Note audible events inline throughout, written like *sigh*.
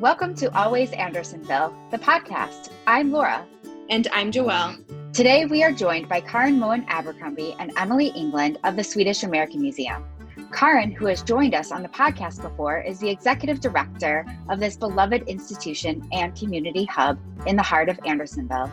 Welcome to Always Andersonville, the podcast. I'm Laura. And I'm Joelle. Today we are joined by Karin Moen Abercrombie and Emily England of the Swedish American Museum. Karin, who has joined us on the podcast before, is the executive director of this beloved institution and community hub in the heart of Andersonville.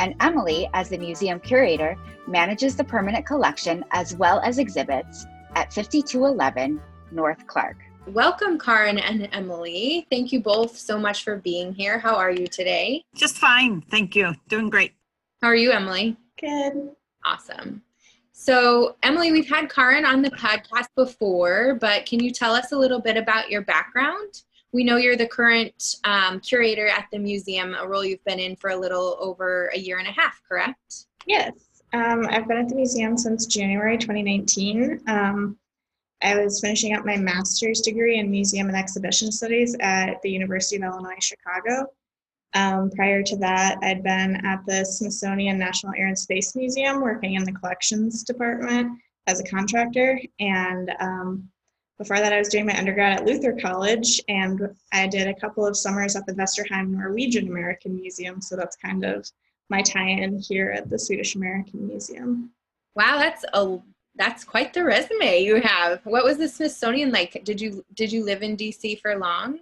And Emily, as the museum curator, manages the permanent collection as well as exhibits at 5211 North Clark. Welcome, Karin and Emily. Thank you both so much for being here. How are you today? Just fine. Thank you. Doing great. How are you, Emily? Good. Awesome. So, Emily, we've had Karin on the podcast before, but can you tell us a little bit about your background? We know you're the current um, curator at the museum, a role you've been in for a little over a year and a half, correct? Yes. Um, I've been at the museum since January 2019. Um, I was finishing up my master's degree in museum and exhibition studies at the University of Illinois Chicago. Um, prior to that, I'd been at the Smithsonian National Air and Space Museum working in the collections department as a contractor. And um, before that, I was doing my undergrad at Luther College, and I did a couple of summers at the Vesterheim Norwegian American Museum. So that's kind of my tie in here at the Swedish American Museum. Wow, that's a that's quite the resume you have. What was the Smithsonian like? Did you did you live in DC for long?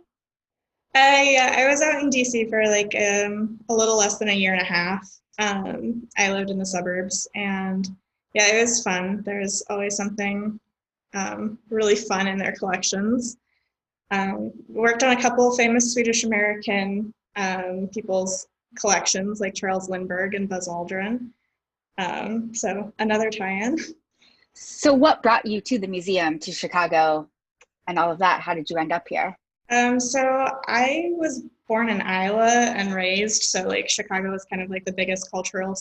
I uh, I was out in DC for like um, a little less than a year and a half. Um, I lived in the suburbs, and yeah, it was fun. There's always something um, really fun in their collections. Um, worked on a couple famous Swedish American um, people's collections, like Charles Lindbergh and Buzz Aldrin. Um, so another tie-in. *laughs* So, what brought you to the museum, to Chicago, and all of that? How did you end up here? Um, so I was born in Iowa and raised, so like Chicago was kind of like the biggest cultural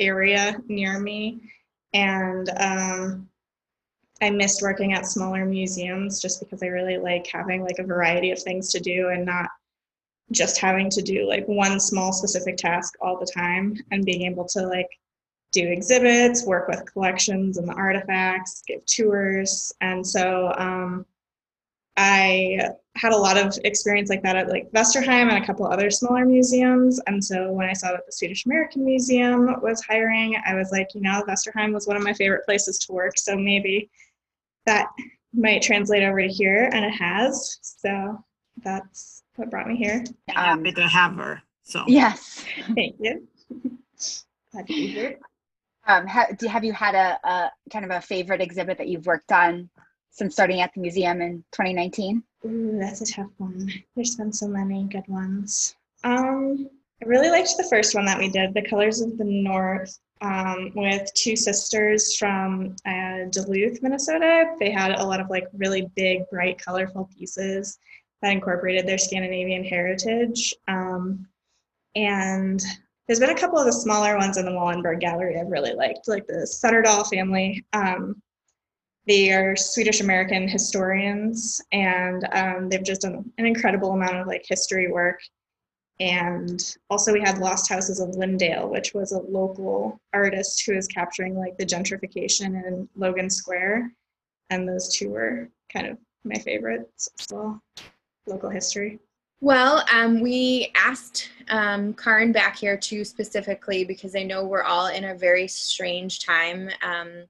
area near me, and um, I missed working at smaller museums just because I really like having like a variety of things to do and not just having to do like one small specific task all the time and being able to like do exhibits, work with collections and the artifacts, give tours. And so um, I had a lot of experience like that at like Vesterheim and a couple other smaller museums. And so when I saw that the Swedish American Museum was hiring, I was like, you know, Vesterheim was one of my favorite places to work. So maybe that might translate over to here, and it has. So that's what brought me here. Um, happy to have her. So yes, thank you. *laughs* Glad to be here. Um, ha- do, have you had a, a, kind of a favorite exhibit that you've worked on since starting at the museum in 2019? Ooh, that's a tough one. There's been so many good ones. Um, I really liked the first one that we did, The Colors of the North, um, with two sisters from uh, Duluth, Minnesota. They had a lot of like really big, bright, colorful pieces that incorporated their Scandinavian heritage. Um, and there's been a couple of the smaller ones in the Wallenberg Gallery I've really liked, like the Sutterdahl family. Um, they are Swedish American historians, and um, they've just done an incredible amount of like history work. And also, we had Lost Houses of Lyndale, which was a local artist who is capturing like the gentrification in Logan Square, and those two were kind of my favorites as well. Local history. Well, um, we asked um, Karin back here too specifically because I know we're all in a very strange time. Um,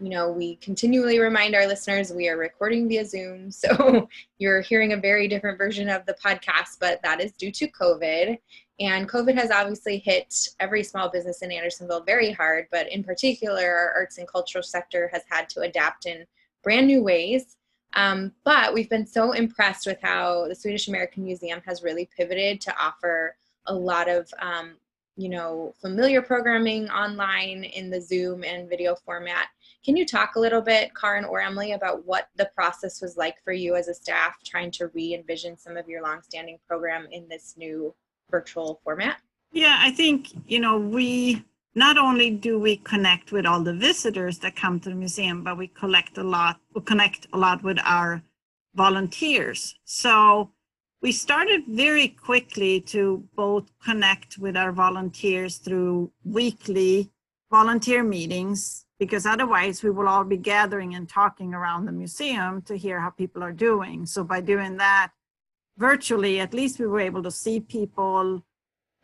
you know, we continually remind our listeners we are recording via Zoom, *laughs* so you're hearing a very different version of the podcast, but that is due to COVID. And COVID has obviously hit every small business in Andersonville very hard, but in particular, our arts and cultural sector has had to adapt in brand new ways. Um, but we've been so impressed with how the Swedish American Museum has really pivoted to offer a lot of, um, you know, familiar programming online in the Zoom and video format. Can you talk a little bit, Karin or Emily, about what the process was like for you as a staff trying to re-envision some of your longstanding program in this new virtual format? Yeah, I think, you know, we not only do we connect with all the visitors that come to the museum, but we collect a lot, we connect a lot with our volunteers. So we started very quickly to both connect with our volunteers through weekly volunteer meetings, because otherwise we will all be gathering and talking around the museum to hear how people are doing. So by doing that, virtually, at least we were able to see people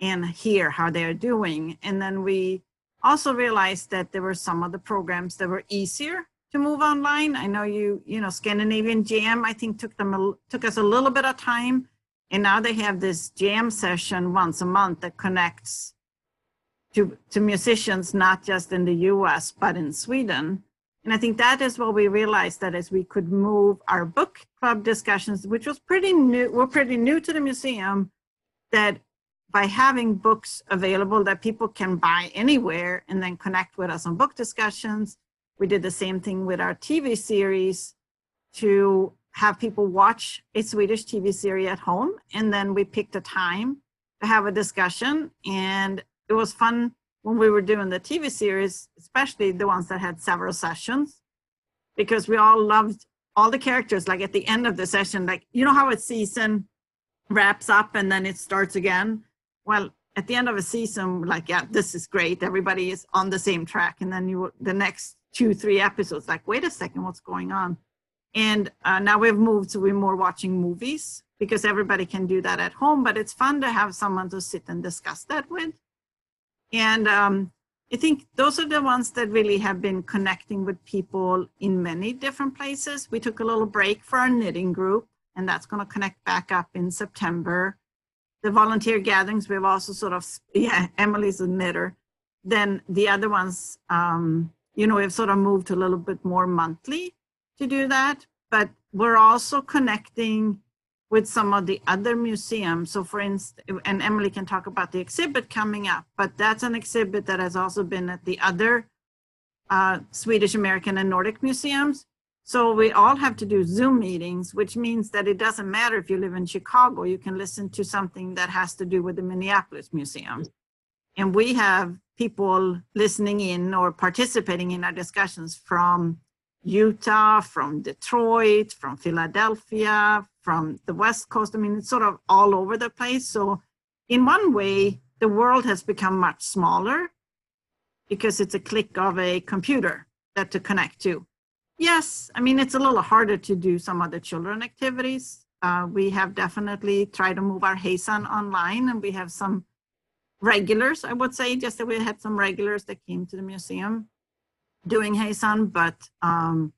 and hear how they're doing. And then we also realized that there were some of the programs that were easier to move online. I know you, you know, Scandinavian Jam, I think took them, a, took us a little bit of time. And now they have this jam session once a month that connects to, to musicians, not just in the US, but in Sweden. And I think that is what we realized that as we could move our book club discussions, which was pretty new, were pretty new to the museum, that by having books available that people can buy anywhere and then connect with us on book discussions. We did the same thing with our TV series to have people watch a Swedish TV series at home. And then we picked a time to have a discussion. And it was fun when we were doing the TV series, especially the ones that had several sessions, because we all loved all the characters. Like at the end of the session, like, you know how a season wraps up and then it starts again? Well, at the end of a season, like, yeah, this is great. Everybody is on the same track. And then you, the next two, three episodes, like, wait a second, what's going on? And uh, now we've moved to we're more watching movies because everybody can do that at home, but it's fun to have someone to sit and discuss that with. And um, I think those are the ones that really have been connecting with people in many different places. We took a little break for our knitting group, and that's going to connect back up in September the volunteer gatherings, we've also sort of, yeah, *laughs* Emily's a knitter. Then the other ones, um, you know, we've sort of moved a little bit more monthly to do that. But we're also connecting with some of the other museums. So for instance, and Emily can talk about the exhibit coming up, but that's an exhibit that has also been at the other uh, Swedish, American, and Nordic museums. So we all have to do Zoom meetings, which means that it doesn't matter if you live in Chicago, you can listen to something that has to do with the Minneapolis Museum. And we have people listening in or participating in our discussions from Utah, from Detroit, from Philadelphia, from the West Coast. I mean, it's sort of all over the place. So, in one way, the world has become much smaller because it's a click of a computer that to connect to. Yes, I mean, it's a little harder to do some of the children activities. Uh, we have definitely tried to move our HASAN online and we have some regulars, I would say, just that we had some regulars that came to the museum doing HASAN, but um,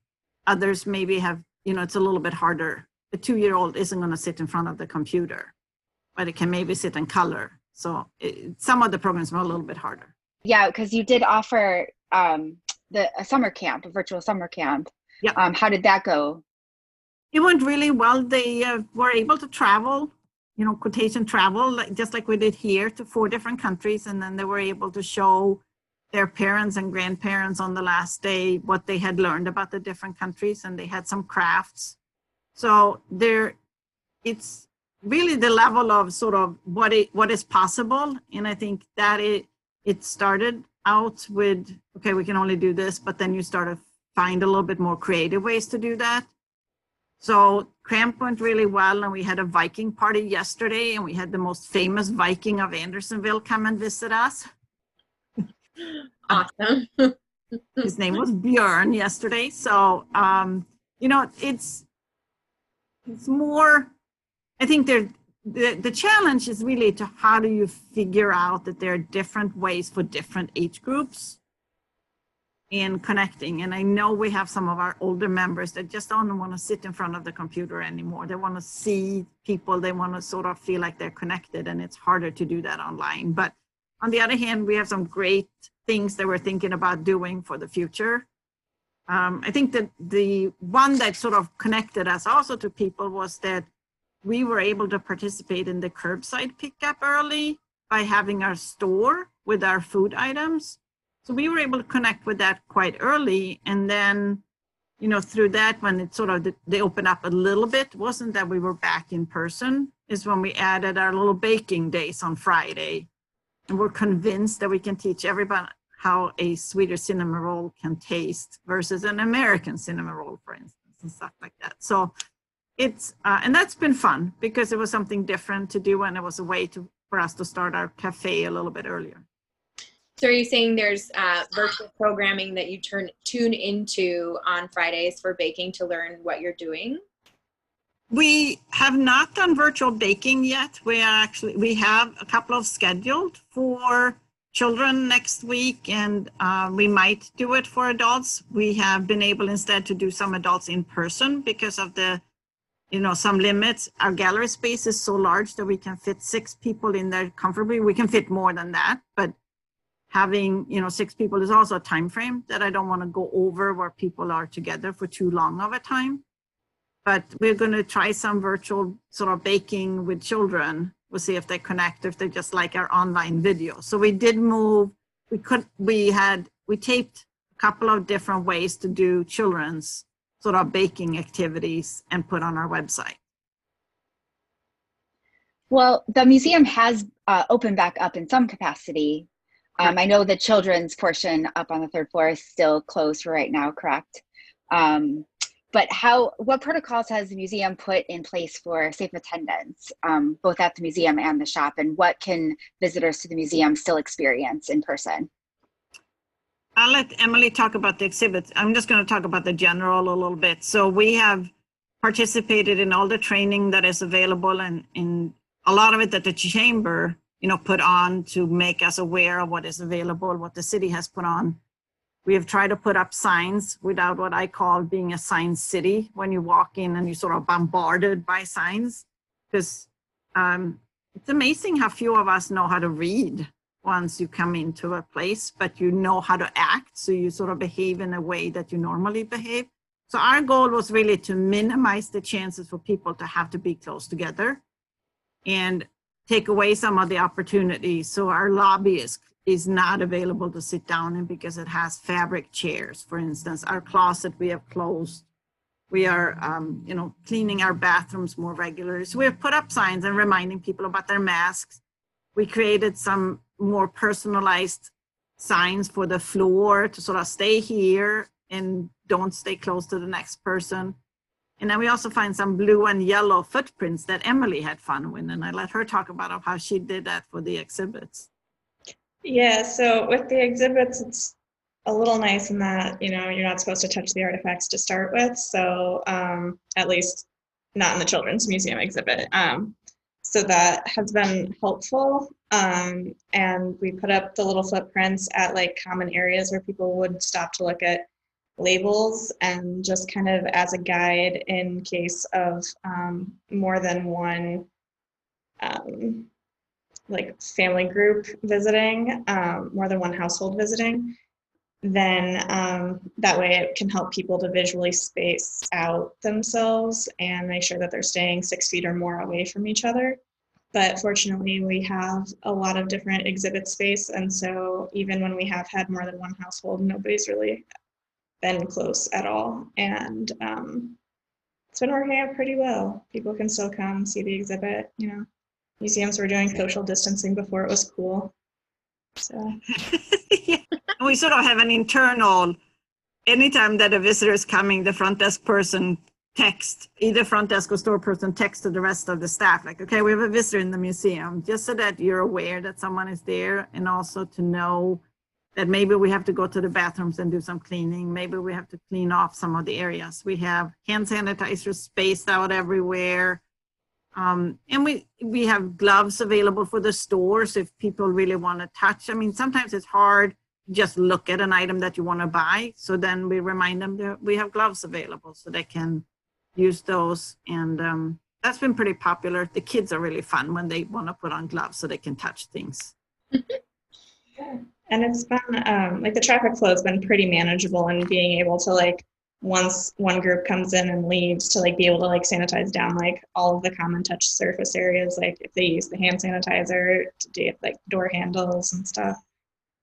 others maybe have, you know, it's a little bit harder. A two-year-old isn't going to sit in front of the computer, but it can maybe sit in color. So it, some of the programs are a little bit harder. Yeah, because you did offer um, the a summer camp, a virtual summer camp. Yeah. Um, how did that go? It went really well. They uh, were able to travel, you know, quotation travel, like, just like we did here to four different countries. And then they were able to show their parents and grandparents on the last day what they had learned about the different countries. And they had some crafts. So there, it's really the level of sort of what it, what is possible. And I think that it, it started out with, okay, we can only do this, but then you start to find a little bit more creative ways to do that. So Cramp went really well, and we had a Viking party yesterday, and we had the most famous Viking of Andersonville come and visit us. *laughs* Awesome. *laughs* His name was Björn yesterday. So, um, you know, it's it's more. I think there the, the challenge is really to how do you figure out that there are different ways for different age groups in connecting. And I know we have some of our older members that just don't want to sit in front of the computer anymore. They want to see people, they want to sort of feel like they're connected, and it's harder to do that online. But on the other hand, we have some great things that we're thinking about doing for the future. Um, I think that the one that sort of connected us also to people was that we were able to participate in the curbside pickup early by having our store with our food items. So we were able to connect with that quite early. And then, you know, through that, when it sort of, they opened up a little bit, wasn't that we were back in person, is when we added our little baking days on Friday. And we're convinced that we can teach everybody how a Swedish cinnamon roll can taste versus an American cinnamon roll, for instance, and stuff like that. So it's uh, and that's been fun because it was something different to do and it was a way to for us to start our cafe a little bit earlier so are you saying there's uh, virtual programming that you turn tune into on fridays for baking to learn what you're doing We have not done virtual baking yet. We are actually, we have a couple of scheduled for children next week and uh, we might do it for adults. We have been able instead to do some adults in person because of the, you know, some limits. Our gallery space is so large that we can fit six people in there comfortably. We can fit more than that, but having, you know, six people is also a time frame that I don't want to go over where people are together for too long of a time. But we're going to try some virtual sort of baking with children We'll see if they connect, if they just like our online video. So we did move, we could, we had, we taped a couple of different ways to do children's sort of baking activities and put on our website. Well, the museum has uh, opened back up in some capacity. Um, I know the children's portion up on the third floor is still closed for right now, correct? Um, but how what protocols has the museum put in place for safe attendance um, both at the museum and the shop and what can visitors to the museum still experience in person i'll let emily talk about the exhibits. I'm just going to talk about the general a little bit. So we have participated in all the training that is available and in a lot of it that the chamber you know put on to make us aware of what is available what the city has put on. We have tried to put up signs without what I call being a sign city when you walk in and you're sort of bombarded by signs. Because um, it's amazing how few of us know how to read once you come into a place, but you know how to act. So you sort of behave in a way that you normally behave. So our goal was really to minimize the chances for people to have to be close together and take away some of the opportunities. So our lobby is is not available to sit down in because it has fabric chairs. For instance, our closet we have closed. We are, um, you know, cleaning our bathrooms more regularly. So we have put up signs and reminding people about their masks. We created some more personalized signs for the floor to sort of stay here and don't stay close to the next person. And then we also find some blue and yellow footprints that Emily had fun with, and I let her talk about how she did that for the exhibits. Yeah, so with the exhibits, it's a little nice in that, you know, you're not supposed to touch the artifacts to start with. So um, at least not in the Children's Museum exhibit. Um, so that has been helpful. Um, and we put up the little footprints at like common areas where people would stop to look at labels and just kind of as a guide in case of um, more than one um, like family group visiting, um, more than one household visiting, then um, that way it can help people to visually space out themselves and make sure that they're staying six feet or more away from each other. But fortunately, we have a lot of different exhibit space, and so even when we have had more than one household, nobody's really been close at all. And um, it's been working out pretty well. People can still come see the exhibit, you know museums were doing social distancing before it was cool. So *laughs* yeah. we sort of have an internal. Anytime that a visitor is coming, the front desk person text either front desk or store person text to the rest of the staff like okay we have a visitor in the museum just so that you're aware that someone is there and also to know that maybe we have to go to the bathrooms and do some cleaning maybe we have to clean off some of the areas we have hand sanitizer spaced out everywhere um, and we we have gloves available for the stores if people really want to touch. I mean, sometimes it's hard just look at an item that you want to buy. So then we remind them that we have gloves available so they can use those. And um, that's been pretty popular. The kids are really fun when they want to put on gloves so they can touch things. And it's been um, like the traffic flow has been pretty manageable and being able to like once one group comes in and leaves to like be able to like sanitize down like all of the common touch surface areas like if they use the hand sanitizer to do like door handles and stuff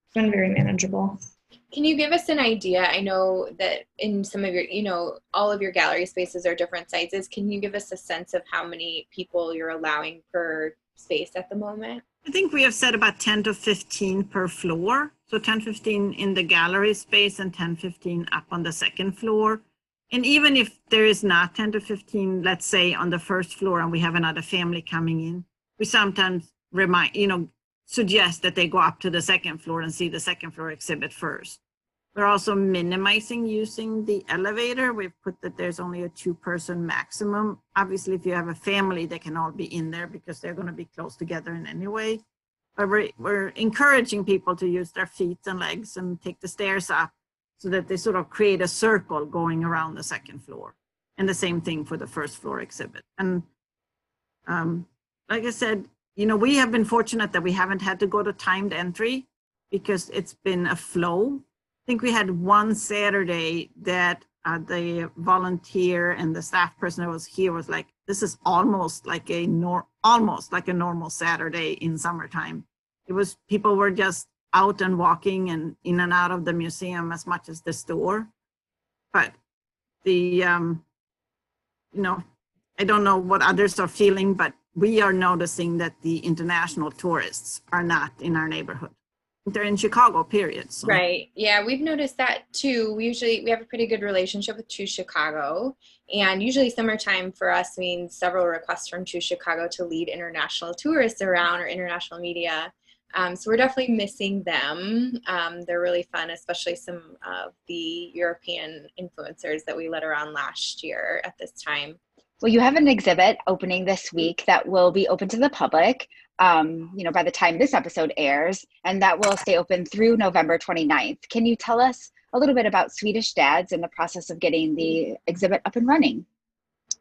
it's been very manageable can you give us an idea i know that in some of your you know all of your gallery spaces are different sizes can you give us a sense of how many people you're allowing per space at the moment I think we have said about 10 to 15 per floor. So 10, 15 in the gallery space and 10, 15 up on the second floor. And even if there is not 10 to 15, let's say on the first floor and we have another family coming in, we sometimes remind, you know, suggest that they go up to the second floor and see the second floor exhibit first. We're also minimizing using the elevator. We've put that there's only a two person maximum. Obviously, if you have a family, they can all be in there because they're going to be close together in any way. But we're, we're encouraging people to use their feet and legs and take the stairs up so that they sort of create a circle going around the second floor. And the same thing for the first floor exhibit. And um, like I said, you know, we have been fortunate that we haven't had to go to timed entry because it's been a flow. I think we had one Saturday that uh, the volunteer and the staff person that was here was like, this is almost like a nor almost like a normal Saturday in summertime. It was people were just out and walking and in and out of the museum as much as the store. But the, um, you know, I don't know what others are feeling, but we are noticing that the international tourists are not in our neighborhood. They're in Chicago, period. So. Right. Yeah, we've noticed that too. We usually we have a pretty good relationship with Choose Chicago, and usually summertime for us means several requests from Choose Chicago to lead international tourists around or international media. Um, so we're definitely missing them. Um, they're really fun, especially some of the European influencers that we led around last year at this time. Well, you have an exhibit opening this week that will be open to the public, um, you know, by the time this episode airs, and that will stay open through November 29th. Can you tell us a little bit about Swedish Dads and the process of getting the exhibit up and running?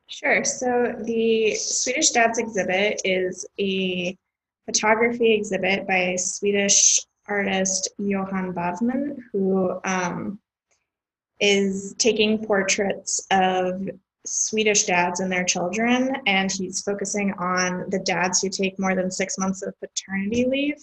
Sure. So the Swedish Dads exhibit is a photography exhibit by Swedish artist Johan Bavman, who um, is taking portraits of Swedish dads and their children, and he's focusing on the dads who take more than six months of paternity leave.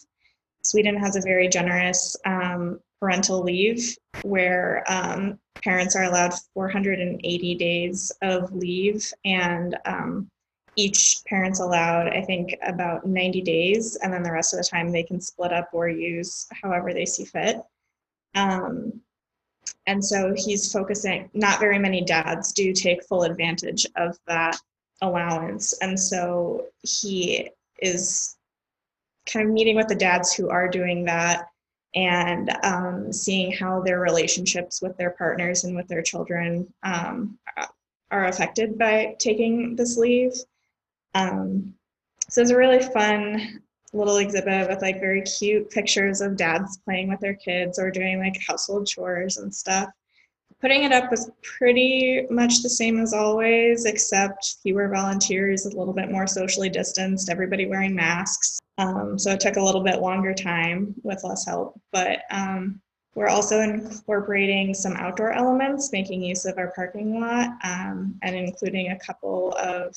Sweden has a very generous um, parental leave where um, parents are allowed 480 days of leave, and um, each parent's allowed, I think, about 90 days, and then the rest of the time they can split up or use however they see fit. Um, and so he's focusing, not very many dads do take full advantage of that allowance. And so he is kind of meeting with the dads who are doing that and um, seeing how their relationships with their partners and with their children um, are affected by taking this leave. Um, so it's a really fun little exhibit with like very cute pictures of dads playing with their kids or doing like household chores and stuff. Putting it up was pretty much the same as always, except fewer volunteers, a little bit more socially distanced, everybody wearing masks. Um, so it took a little bit longer time with less help. But um, we're also incorporating some outdoor elements, making use of our parking lot um, and including a couple of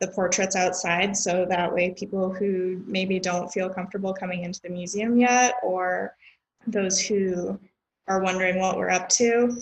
the portraits outside so that way people who maybe don't feel comfortable coming into the museum yet or those who are wondering what we're up to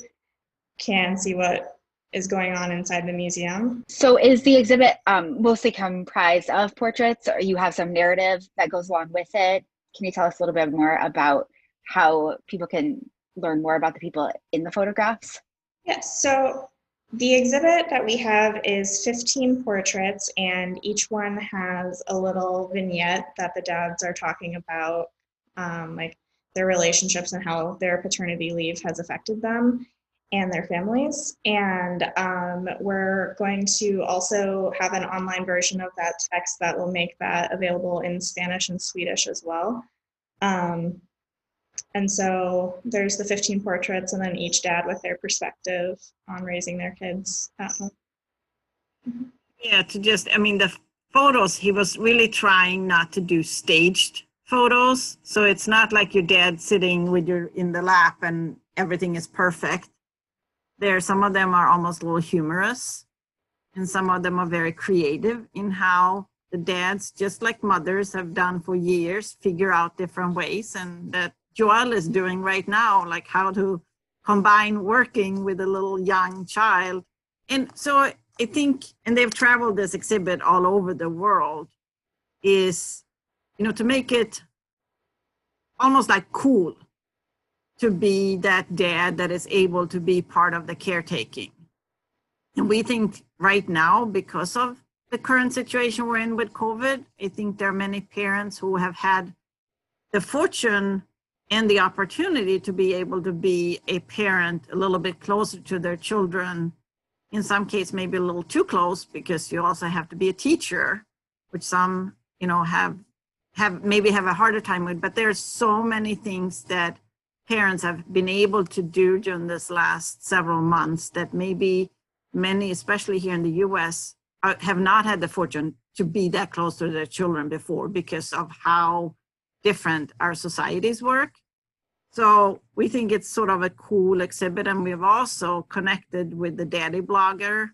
can see what is going on inside the museum. So is the exhibit um, mostly comprised of portraits or you have some narrative that goes along with it? Can you tell us a little bit more about how people can learn more about the people in the photographs? Yes, so the exhibit that we have is 15 portraits, and each one has a little vignette that the dads are talking about, um, like their relationships and how their paternity leave has affected them and their families. And um, we're going to also have an online version of that text that will make that available in Spanish and Swedish as well. Um, and so there's the 15 portraits, and then each dad with their perspective on raising their kids at home. Yeah, to just, I mean, the photos, he was really trying not to do staged photos. So it's not like your dad sitting with you in the lap and everything is perfect. There, some of them are almost a little humorous, and some of them are very creative in how the dads, just like mothers have done for years, figure out different ways, and that Joelle is doing right now, like how to combine working with a little young child. And so I think, and they've traveled this exhibit all over the world, is, you know, to make it almost like cool to be that dad that is able to be part of the caretaking. And we think right now, because of the current situation we're in with COVID, I think there are many parents who have had the fortune and the opportunity to be able to be a parent a little bit closer to their children in some case maybe a little too close because you also have to be a teacher which some you know have have maybe have a harder time with. But there's so many things that parents have been able to do during this last several months that maybe many especially here in the us uh, have not had the fortune to be that close to their children before because of how different our societies work. So we think it's sort of a cool exhibit, and we've also connected with the daddy blogger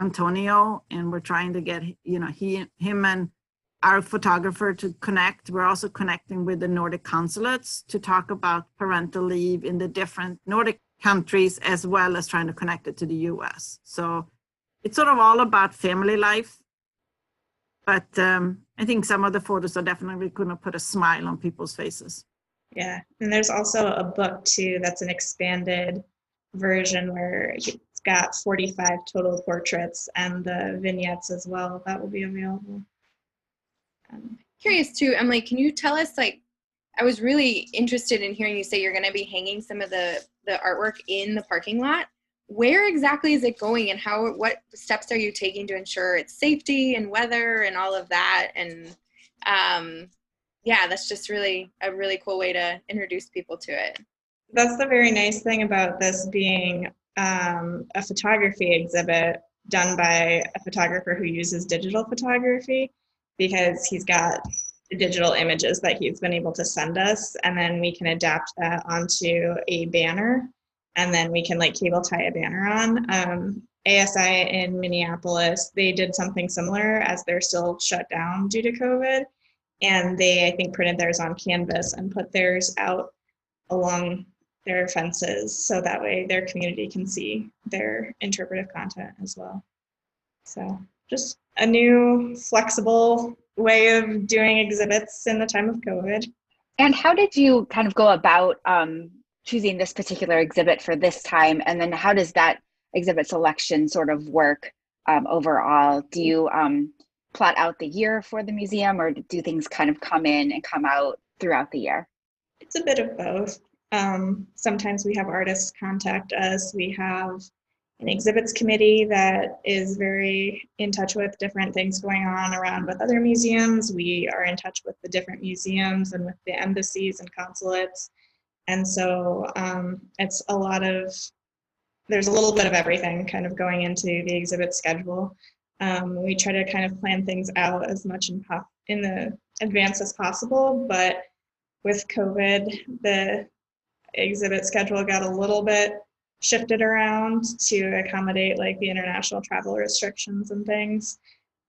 Antonio, and we're trying to get you know he him and our photographer to connect. We're also connecting with the Nordic consulates to talk about parental leave in the different Nordic countries, as well as trying to connect it to the U.S. So it's sort of all about family life. But um, I think some of the photos are definitely going to put a smile on people's faces. Yeah, and there's also a book too that's an expanded version where it's got 45 total portraits and the vignettes as well that will be available. Um, Curious too, Emily, can you tell us like I was really interested in hearing you say you're going to be hanging some of the the artwork in the parking lot where exactly is it going and how what steps are you taking to ensure its safety and weather and all of that? And um, yeah that's just really a really cool way to introduce people to it. That's the very nice thing about this being um, a photography exhibit done by a photographer who uses digital photography because he's got digital images that he's been able to send us and then we can adapt that onto a banner and then we can like cable tie a banner on. Um, ASI in Minneapolis, they did something similar as they're still shut down due to COVID. And they, I think, printed theirs on canvas and put theirs out along their fences so that way their community can see their interpretive content as well. So, just a new, flexible way of doing exhibits in the time of COVID. And how did you kind of go about um, choosing this particular exhibit for this time? And then how does that exhibit selection sort of work um, overall? Do you um, plot out the year for the museum or do things kind of come in and come out throughout the year? It's a bit of both. Um, sometimes we have artists contact us. We have an exhibits committee that is very in touch with different things going on around with other museums. We are in touch with the different museums and with the embassies and consulates and so um, it's a lot of, there's a little bit of everything kind of going into the exhibit schedule. Um, we try to kind of plan things out as much in, po- in the advance as possible, but with COVID, the exhibit schedule got a little bit shifted around to accommodate like the international travel restrictions and things.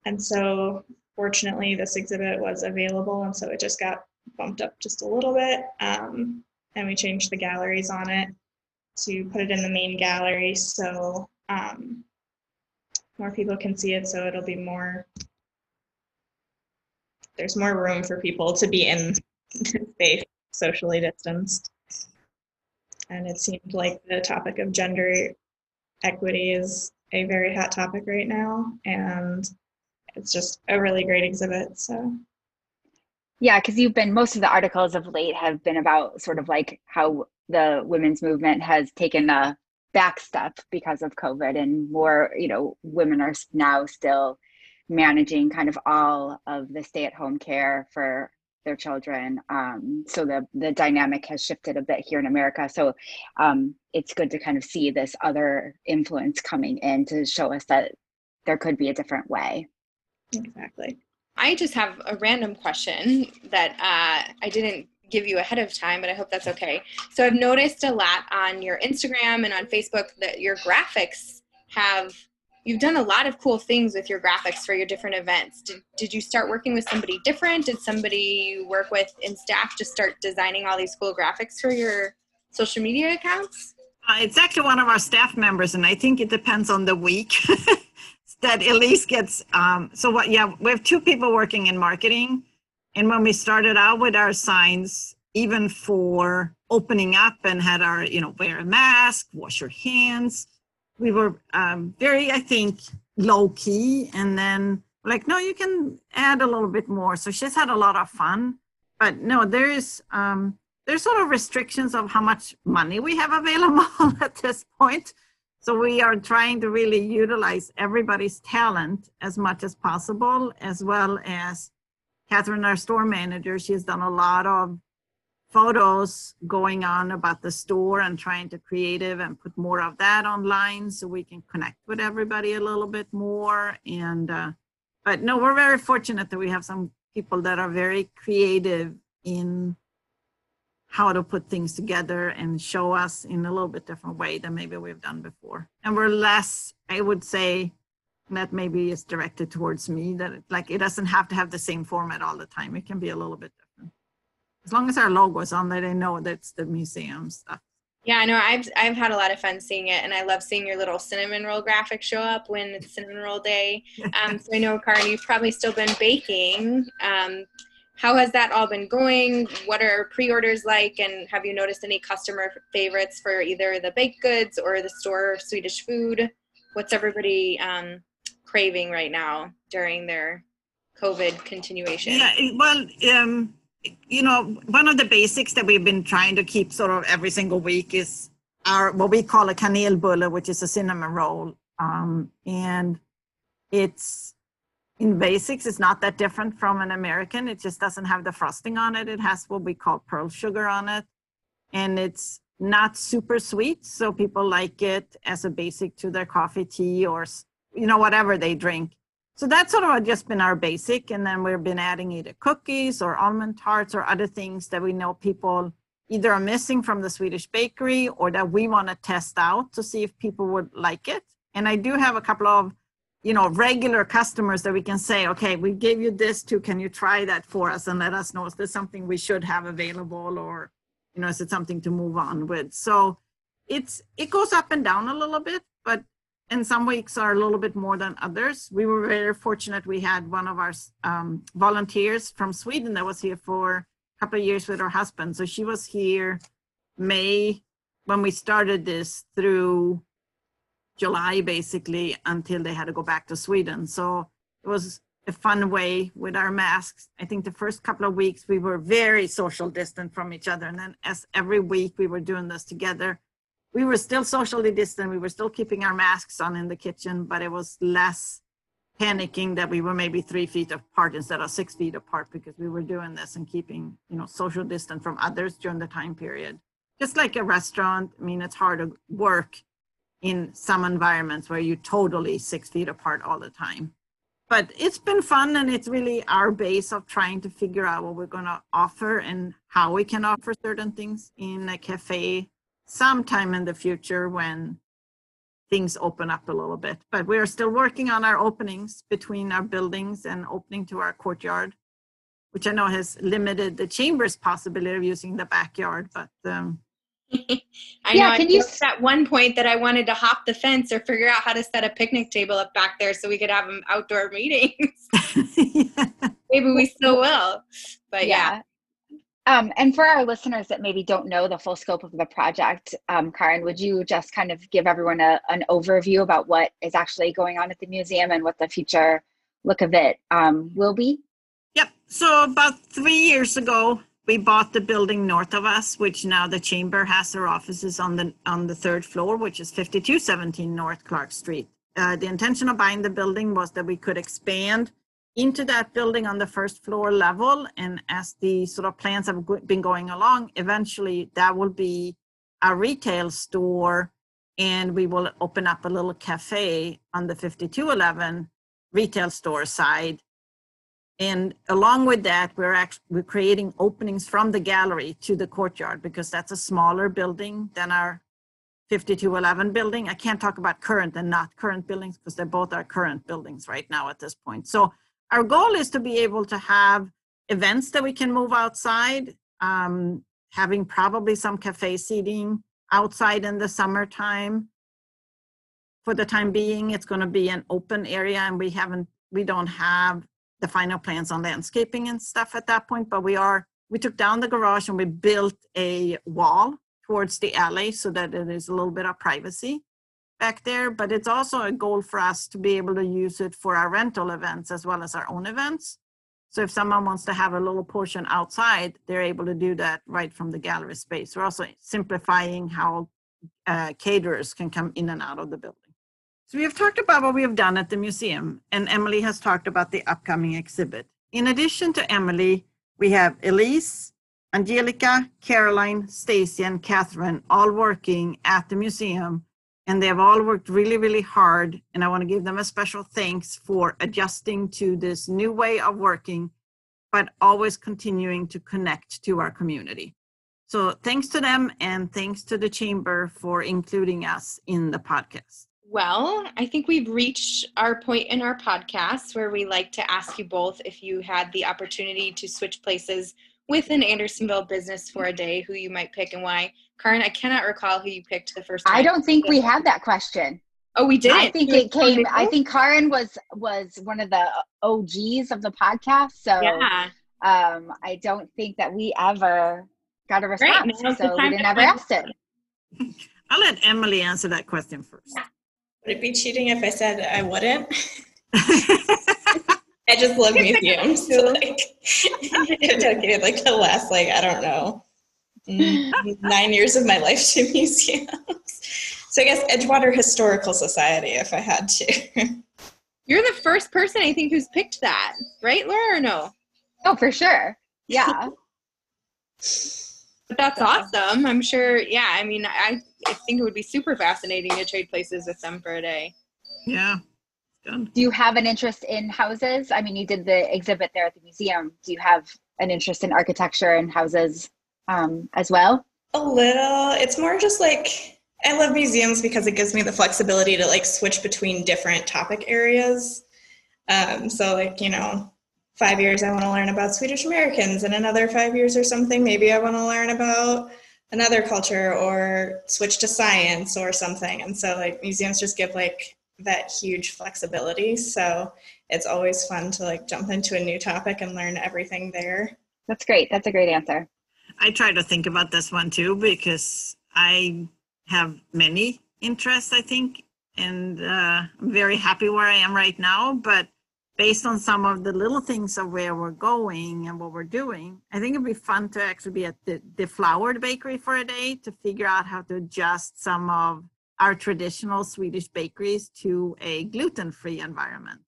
And so fortunately this exhibit was available and so it just got bumped up just a little bit. Um, and we changed the galleries on it to put it in the main gallery so um, more people can see it so it'll be more there's more room for people to be in *laughs* space socially distanced. And it seemed like the topic of gender equity is a very hot topic right now and it's just a really great exhibit so yeah, because you've been most of the articles of late have been about sort of like how the women's movement has taken a back step because of COVID, and more, you know, women are now still managing kind of all of the stay-at-home care for their children. Um, so the the dynamic has shifted a bit here in America. So um, it's good to kind of see this other influence coming in to show us that there could be a different way. Exactly. I just have a random question that uh, I didn't give you ahead of time, but I hope that's okay. So I've noticed a lot on your Instagram and on Facebook that your graphics have you've done a lot of cool things with your graphics for your different events. Did, did you start working with somebody different? Did somebody you work with in staff just start designing all these cool graphics for your social media accounts? Uh, it's actually one of our staff members, and I think it depends on the week. *laughs* that Elise gets. Um, so what? Yeah, we have two people working in marketing, and when we started out with our signs, even for opening up and had our, you know, wear a mask, wash your hands, we were um, very, I think, low key, and then like, no, you can add a little bit more. So she's had a lot of fun, but no, there is. Um, there's sort of restrictions of how much money we have available *laughs* at this point. So we are trying to really utilize everybody's talent as much as possible, as well as Catherine, our store manager, she has done a lot of photos going on about the store and trying to creative and put more of that online so we can connect with everybody a little bit more. And uh, but no, we're very fortunate that we have some people that are very creative in how to put things together and show us in a little bit different way than maybe we've done before. And we're less, I would say, that maybe is directed towards me that it, like it doesn't have to have the same format all the time. It can be a little bit different. As long as our logo is on there, they know that's the museum stuff. Yeah, I know. I've I've had a lot of fun seeing it, and I love seeing your little cinnamon roll graphic show up when it's cinnamon roll day. *laughs* Um, so I know, Karin, you've probably still been baking. Um, how has that all been going? What are pre-orders like, and have you noticed any customer favorites for either the baked goods or the store Swedish food? What's everybody um, craving right now during their COVID continuation? Yeah, well, um, you know, one of the basics that we've been trying to keep sort of every single week is our what we call a kanelbulle, which is a cinnamon roll, um, and it's in basics, it's not that different from an American. It just doesn't have the frosting on it. It has what we call pearl sugar on it, and it's not super sweet, so people like it as a basic to their coffee, tea, or you know whatever they drink. So that's sort of just been our basic. And then we've been adding either cookies or almond tarts or other things that we know people either are missing from the Swedish bakery or that we want to test out to see if people would like it. And I do have a couple of, you know, regular customers that we can say, okay, we gave you this too. Can you try that for us and let us know is this something we should have available or, you know, is it something to move on with? So it's it goes up and down a little bit, but and some weeks are a little bit more than others. We were very fortunate. We had one of our um, volunteers from Sweden that was here for a couple of years with her husband. So she was here May when we started this through July, basically, until they had to go back to Sweden. So it was a fun way with our masks. I think the first couple of weeks we were very social distant from each other. And then as every week we were doing this together, we were still socially distant. We were still keeping our masks on in the kitchen, but it was less panicking that we were maybe three feet apart instead of six feet apart because we were doing this and keeping, you know, social distance from others during the time period. Just like a restaurant, I mean, it's hard to work in some environments where you're totally six feet apart all the time. But it's been fun and it's really our base of trying to figure out what we're going to offer and how we can offer certain things in a cafe sometime in the future when things open up a little bit. But we are still working on our openings between our buildings and opening to our courtyard, which I know has limited the chamber's possibility of using the backyard. But um, *laughs* I yeah, know. Can I you at one point that I wanted to hop the fence or figure out how to set a picnic table up back there so we could have outdoor *laughs* meetings. yeah. *laughs* Maybe we still will. But yeah. yeah. Um, and for our listeners that maybe don't know the full scope of the project, um, Karin, would you just kind of give everyone a, an overview about what is actually going on at the museum and what the future look of it um, will be? Yep. So about three years ago, we bought the building north of us, which now the chamber has their offices on the on the third floor, which is 5217 North Clark Street. Uh, the intention of buying the building was that we could expand into that building on the first floor level. And as the sort of plans have been going along, eventually that will be a retail store and we will open up a little cafe on the 5211 retail store side. And along with that, we're actually we're creating openings from the gallery to the courtyard because that's a smaller building than our 5211 building. I can't talk about current and not current buildings because they're both our current buildings right now at this point. So our goal is to be able to have events that we can move outside, um, having probably some cafe seating outside in the summertime. For the time being, it's going to be an open area, and we haven't, we don't have the final plans on landscaping and stuff at that point. But we are, we took down the garage and we built a wall towards the alley so that it is a little bit of privacy back there, but it's also a goal for us to be able to use it for our rental events as well as our own events. So if someone wants to have a little portion outside, they're able to do that right from the gallery space. We're also simplifying how uh, caterers can come in and out of the building. So we have talked about what we have done at the museum, and Emily has talked about the upcoming exhibit. In addition to Emily, we have Elise, Angelica, Caroline, Stacy, and Catherine all working at the museum and they have all worked really, really hard. And I want to give them a special thanks for adjusting to this new way of working, but always continuing to connect to our community. So thanks to them and thanks to the Chamber for including us in the podcast. Well, I think we've reached our point in our podcast where we like to ask you both if you had the opportunity to switch places with an Andersonville business for a day, who you might pick and why. Karin, I cannot recall who you picked the first time. I don't think we had that question. Oh, we did. I think it came. I think Karin was was one of the OGs of the podcast. So yeah. um, I don't think that we ever got a response. Right, so we didn't ever ask it. I'll let Emily answer that question first. Would it be cheating if I said I wouldn't? *laughs* I just love museums. So like, *laughs* dedicated like the last like I don't know mm, nine years of my life to museums. So I guess Edgewater Historical Society, if I had to. You're the first person I think who's picked that, right, Laura, or no? Oh, for sure. Yeah. *laughs* but that's awesome. I'm sure. Yeah. I mean, I, I think it would be super fascinating to trade places with them for a day. Yeah. Done. Do you have an interest in houses? I mean, you did the exhibit there at the museum. Do you have an interest in architecture and houses um, as well? A little. It's more just like I love museums because it gives me the flexibility to like switch between different topic areas. Um, so, like, you know, five years I want to learn about Swedish Americans, and another five years or something, maybe I want to learn about another culture or switch to science or something. And so, like, museums just give like that huge flexibility. So it's always fun to like jump into a new topic and learn everything there. That's great. That's a great answer. I try to think about this one too because I have many interests, I think, and uh, I'm very happy where I am right now. But based on some of the little things of where we're going and what we're doing, I think it'd be fun to actually be at the Defloured bakery for a day to figure out how to adjust some of our traditional Swedish bakeries to a gluten-free environment.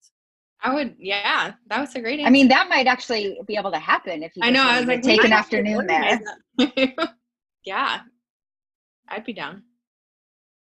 I would, yeah, that was a great. Answer. I mean, that might actually be able to happen if you. I know. I was like, take an afternoon there. *laughs* yeah, I'd be down.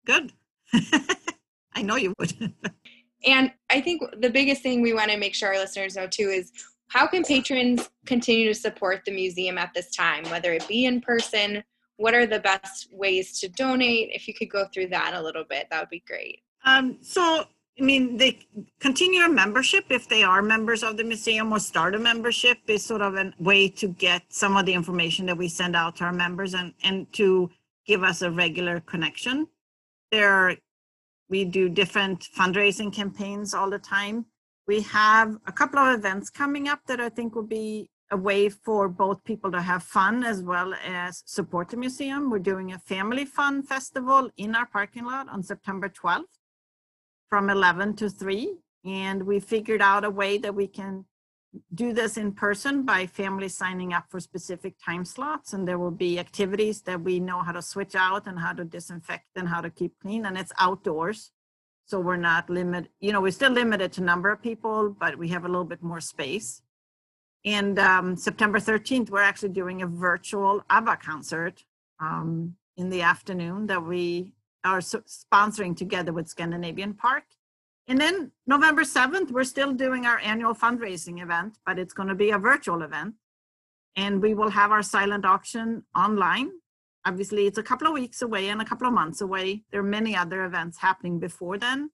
Good. *laughs* I know you would. *laughs* and I think the biggest thing we want to make sure our listeners know too is how can patrons continue to support the museum at this time, whether it be in person what are the best ways to donate? If you could go through that a little bit, that would be great. Um, so, I mean, they continue a membership if they are members of the museum or start a membership is sort of a way to get some of the information that we send out to our members and, and to give us a regular connection. There, we do different fundraising campaigns all the time. We have a couple of events coming up that I think will be a way for both people to have fun as well as support the museum. We're doing a family fun festival in our parking lot on September 12th from 11 to 3. And we figured out a way that we can do this in person by families signing up for specific time slots. And there will be activities that we know how to switch out and how to disinfect and how to keep clean. And it's outdoors. So we're not limited, you know, we're still limited to number of people, but we have a little bit more space. And um, September 13th, we're actually doing a virtual ABBA concert um, in the afternoon that we are sponsoring together with Scandinavian Park. And then November 7th, we're still doing our annual fundraising event, but it's going to be a virtual event. And we will have our silent auction online. Obviously, it's a couple of weeks away and a couple of months away. There are many other events happening before then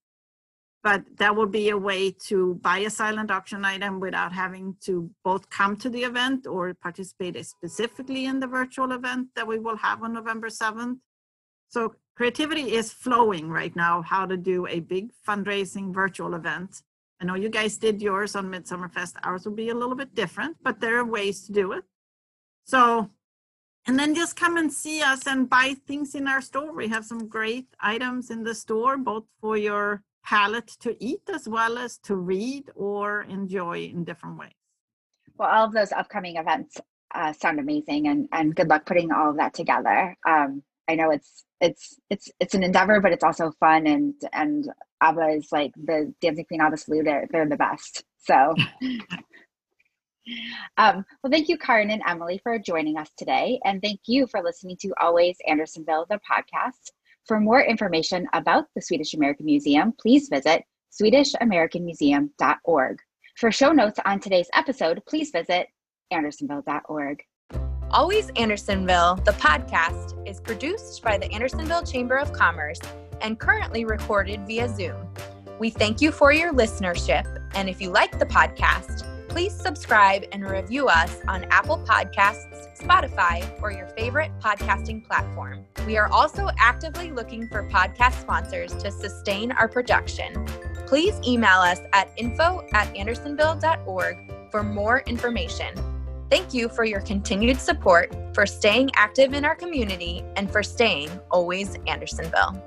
but that will be a way to buy a silent auction item without having to both come to the event or participate specifically in the virtual event that we will have on November 7th. So creativity is flowing right now, how to do a big fundraising virtual event. I know you guys did yours on Midsummer Fest. Ours will be a little bit different, but there are ways to do it. So, and then just come and see us and buy things in our store. We have some great items in the store, both for your palate to eat as well as to read or enjoy in different ways. Well, all of those upcoming events uh, sound amazing, and and good luck putting all of that together. Um, I know it's it's it's it's an endeavor, but it's also fun, and and ABBA is like the Dancing Queen ABBA Salute. They're, they're the best. So. *laughs* Um, well, thank you, Karin and Emily, for joining us today. And thank you for listening to Always Andersonville, the podcast. For more information about the Swedish American Museum, please visit SwedishAmericanMuseum.org. For show notes on today's episode, please visit Andersonville.org. Always Andersonville, the podcast, is produced by the Andersonville Chamber of Commerce and currently recorded via Zoom. We thank you for your listenership, and if you like the podcast, please subscribe and review us on Apple Podcasts, Spotify, or your favorite podcasting platform. We are also actively looking for podcast sponsors to sustain our production. Please email us at info at andersonville.org for more information. Thank you for your continued support, for staying active in our community, and for staying always Andersonville.